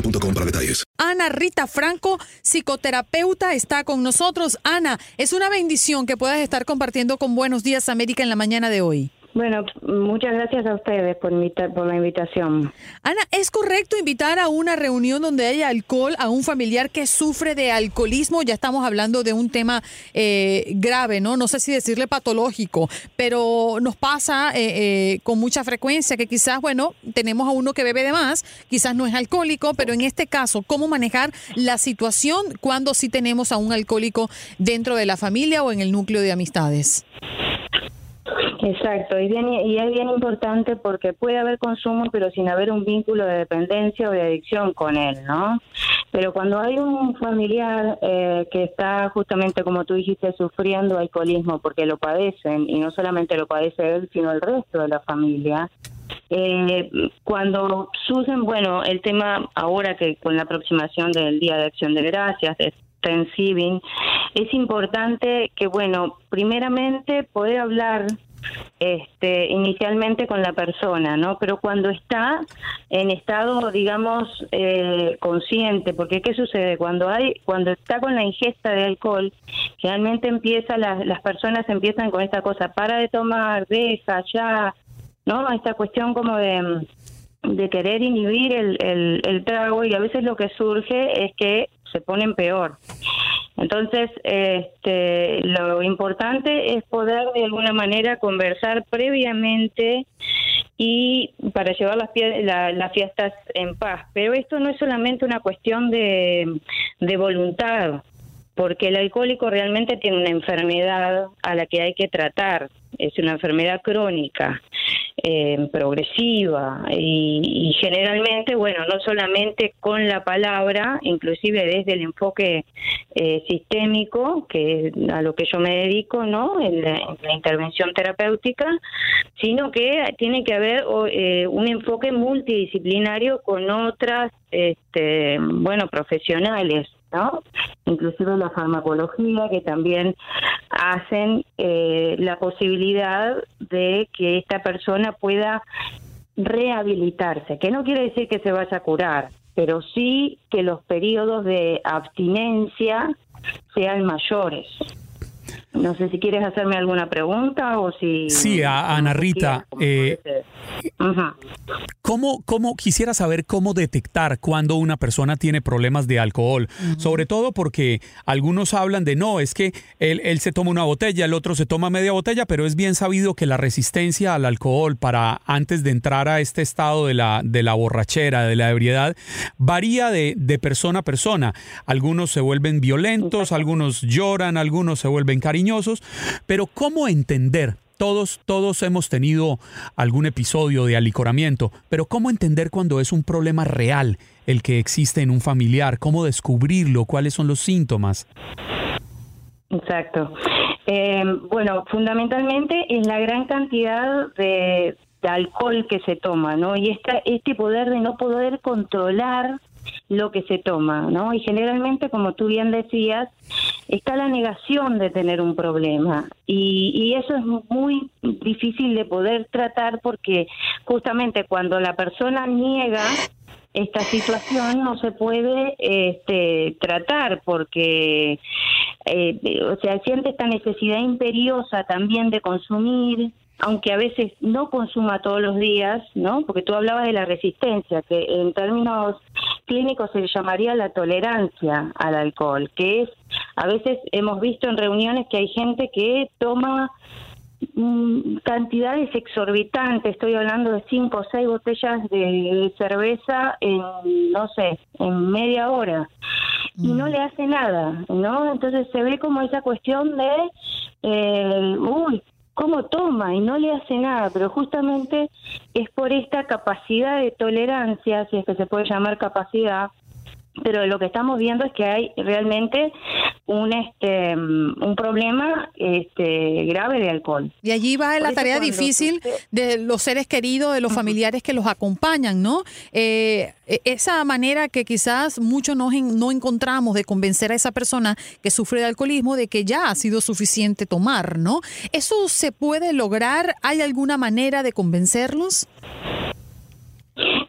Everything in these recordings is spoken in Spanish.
boostmobile.com para detalles. Ana Rita Franco, psicoterapeuta, está con nosotros. Ana, es una bendición que puedas estar compartiendo con Buenos Días América en la mañana de hoy. Bueno, muchas gracias a ustedes por, por la invitación. Ana, ¿es correcto invitar a una reunión donde haya alcohol a un familiar que sufre de alcoholismo? Ya estamos hablando de un tema eh, grave, ¿no? No sé si decirle patológico, pero nos pasa eh, eh, con mucha frecuencia que quizás, bueno, tenemos a uno que bebe de más, quizás no es alcohólico, pero en este caso, ¿cómo manejar la situación cuando sí tenemos a un alcohólico dentro de la familia o en el núcleo de amistades? Exacto, y, bien, y es bien importante porque puede haber consumo, pero sin haber un vínculo de dependencia o de adicción con él, ¿no? Pero cuando hay un familiar eh, que está justamente, como tú dijiste, sufriendo alcoholismo porque lo padecen, y no solamente lo padece él, sino el resto de la familia, eh, cuando surgen, bueno, el tema ahora que con la aproximación del Día de Acción de Gracias, de Thanksgiving, es importante que, bueno, primeramente poder hablar este, inicialmente con la persona, ¿no? Pero cuando está en estado, digamos, eh, consciente, porque ¿qué sucede? Cuando hay, cuando está con la ingesta de alcohol, generalmente empieza, las, las personas empiezan con esta cosa, para de tomar, deja, ya, ¿no? Esta cuestión como de de querer inhibir el, el, el trago y a veces lo que surge es que se ponen peor. Entonces, este, lo importante es poder de alguna manera conversar previamente y para llevar las, las fiestas en paz. Pero esto no es solamente una cuestión de, de voluntad, porque el alcohólico realmente tiene una enfermedad a la que hay que tratar. Es una enfermedad crónica, eh, progresiva y, y generalmente, bueno, no solamente con la palabra, inclusive desde el enfoque eh, sistémico, que es a lo que yo me dedico, ¿no? En la, en la intervención terapéutica, sino que tiene que haber eh, un enfoque multidisciplinario con otras, este, bueno, profesionales, ¿no? Inclusive la farmacología, que también hacen eh, la posibilidad de que esta persona pueda rehabilitarse, que no quiere decir que se vaya a curar, pero sí que los periodos de abstinencia sean mayores. No sé si quieres hacerme alguna pregunta o si... Sí, a Ana Rita, eh, ¿cómo, ¿cómo quisiera saber cómo detectar cuando una persona tiene problemas de alcohol? Sobre todo porque algunos hablan de no, es que él, él se toma una botella, el otro se toma media botella, pero es bien sabido que la resistencia al alcohol para antes de entrar a este estado de la, de la borrachera, de la ebriedad, varía de, de persona a persona. Algunos se vuelven violentos, algunos lloran, algunos se vuelven cariñosos, pero ¿cómo entender? Todos, todos hemos tenido algún episodio de alicoramiento, pero ¿cómo entender cuando es un problema real el que existe en un familiar? ¿Cómo descubrirlo? ¿Cuáles son los síntomas? Exacto. Eh, bueno, fundamentalmente es la gran cantidad de, alcohol que se toma, ¿no? Y este poder de no poder controlar lo que se toma, ¿no? Y generalmente, como tú bien decías, está la negación de tener un problema y, y, eso es muy difícil de poder tratar porque justamente cuando la persona niega esta situación no se puede este, tratar porque, eh, o sea, siente esta necesidad imperiosa también de consumir, aunque a veces no consuma todos los días, ¿no? Porque tú hablabas de la resistencia, que en términos clínicos se llamaría la tolerancia al alcohol, que es, a veces hemos visto en reuniones que hay gente que toma mm, cantidades exorbitantes, estoy hablando de cinco o seis botellas de cerveza en, no sé, en media hora, y no le hace nada, ¿no? Entonces se ve como esa cuestión de, eh, uy, cómo toma y no le hace nada, pero justamente es por esta capacidad de tolerancia, si es que se puede llamar capacidad, pero lo que estamos viendo es que hay realmente un este un problema este grave de alcohol. Y allí va la tarea difícil de los seres queridos, de los familiares que los acompañan, ¿no? Eh, esa manera que quizás muchos no, no encontramos de convencer a esa persona que sufre de alcoholismo de que ya ha sido suficiente tomar, ¿no? ¿Eso se puede lograr? ¿Hay alguna manera de convencerlos?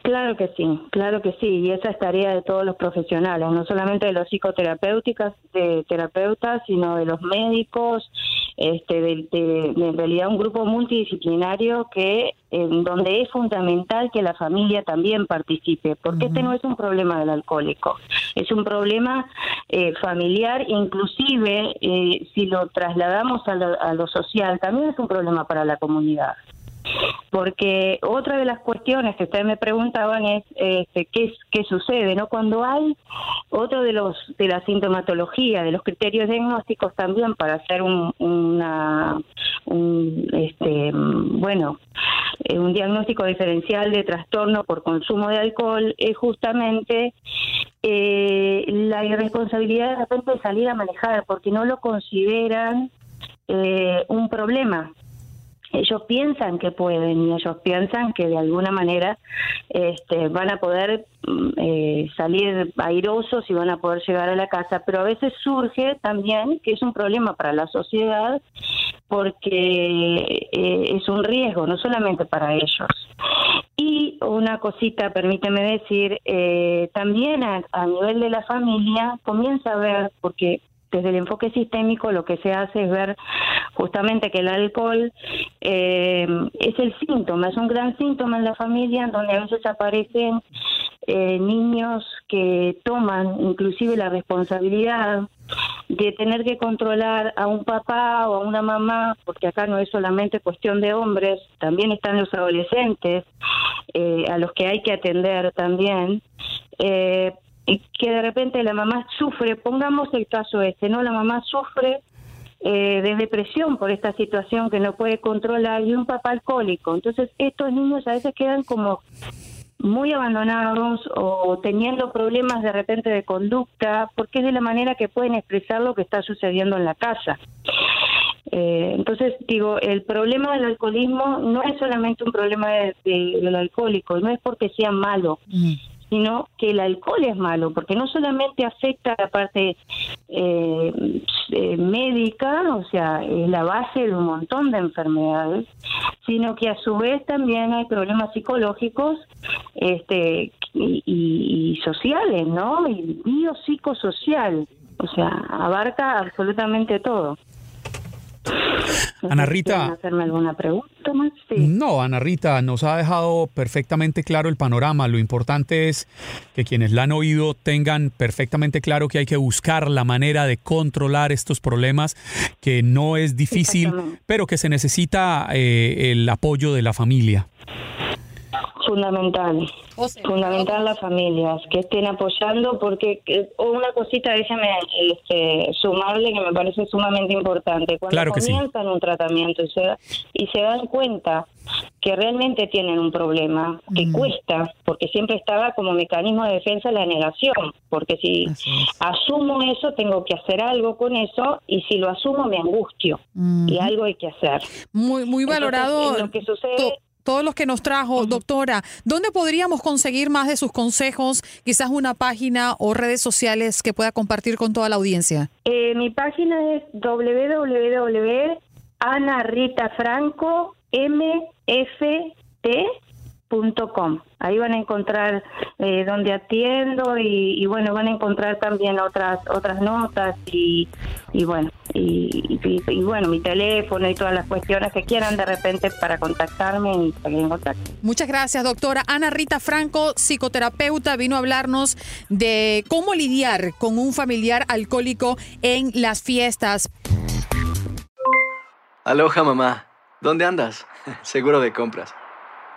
Claro que sí, claro que sí, y esa es tarea de todos los profesionales, no solamente de los psicoterapeutas, de terapeutas, sino de los médicos, este, de, en realidad un grupo multidisciplinario que en donde es fundamental que la familia también participe, porque este no es un problema del alcohólico, es un problema eh, familiar, inclusive eh, si lo trasladamos a lo, a lo social, también es un problema para la comunidad porque otra de las cuestiones que ustedes me preguntaban es este, ¿qué, qué sucede no cuando hay otro de los de la sintomatología de los criterios diagnósticos también para hacer un una un, este bueno eh, un diagnóstico diferencial de trastorno por consumo de alcohol es justamente eh, la irresponsabilidad de repente de salir a porque no lo consideran eh, un problema ellos piensan que pueden y ellos piensan que de alguna manera este, van a poder mm, eh, salir airosos y van a poder llegar a la casa, pero a veces surge también que es un problema para la sociedad porque eh, es un riesgo, no solamente para ellos. Y una cosita, permíteme decir, eh, también a, a nivel de la familia comienza a ver, porque desde el enfoque sistémico lo que se hace es ver justamente que el alcohol eh, es el síntoma, es un gran síntoma en la familia donde a veces aparecen eh, niños que toman inclusive la responsabilidad de tener que controlar a un papá o a una mamá, porque acá no es solamente cuestión de hombres, también están los adolescentes, eh, a los que hay que atender también, eh, que de repente la mamá sufre, pongamos el caso este, ¿no? La mamá sufre eh, de depresión por esta situación que no puede controlar y un papá alcohólico. Entonces estos niños a veces quedan como muy abandonados o teniendo problemas de repente de conducta porque es de la manera que pueden expresar lo que está sucediendo en la casa. Eh, entonces, digo, el problema del alcoholismo no es solamente un problema de, del alcohólico, no es porque sea malo, mm sino que el alcohol es malo, porque no solamente afecta la parte eh, eh, médica, o sea, es la base de un montón de enfermedades, sino que a su vez también hay problemas psicológicos este, y, y sociales, ¿no? Y biopsicosocial, o sea, abarca absolutamente todo. Ana Rita. hacerme alguna pregunta más? No, Ana Rita nos ha dejado perfectamente claro el panorama. Lo importante es que quienes la han oído tengan perfectamente claro que hay que buscar la manera de controlar estos problemas, que no es difícil, pero que se necesita eh, el apoyo de la familia. Fundamental. Fundamental las familias que estén apoyando porque una cosita déjame este, sumarle que me parece sumamente importante. Cuando Claro que sí. comienzan un tratamiento y se, y se dan cuenta que realmente tienen un problema, que cuesta, porque siempre estaba como mecanismo de defensa la negación, porque si asumo eso, tengo que hacer algo con eso, y si lo asumo, me angustio, y algo hay que hacer. Muy, muy Entonces, valorado. en lo que sucede- to- todos los que nos trajo, doctora, ¿dónde podríamos conseguir más de sus consejos? Quizás una página o redes sociales que pueda compartir con toda la audiencia. Eh, mi página es Ahí van a encontrar eh, donde atiendo y, y, bueno, van a encontrar también otras otras notas y, y bueno, y, y- y, bueno, mi teléfono y todas las cuestiones que quieran de repente para contactarme y seguir en contacto. Muchas gracias, doctora. Ana Rita Franco, psicoterapeuta, vino a hablarnos de cómo lidiar con un familiar alcohólico en las fiestas. Aloha, mamá. ¿Dónde andas? Seguro de compras.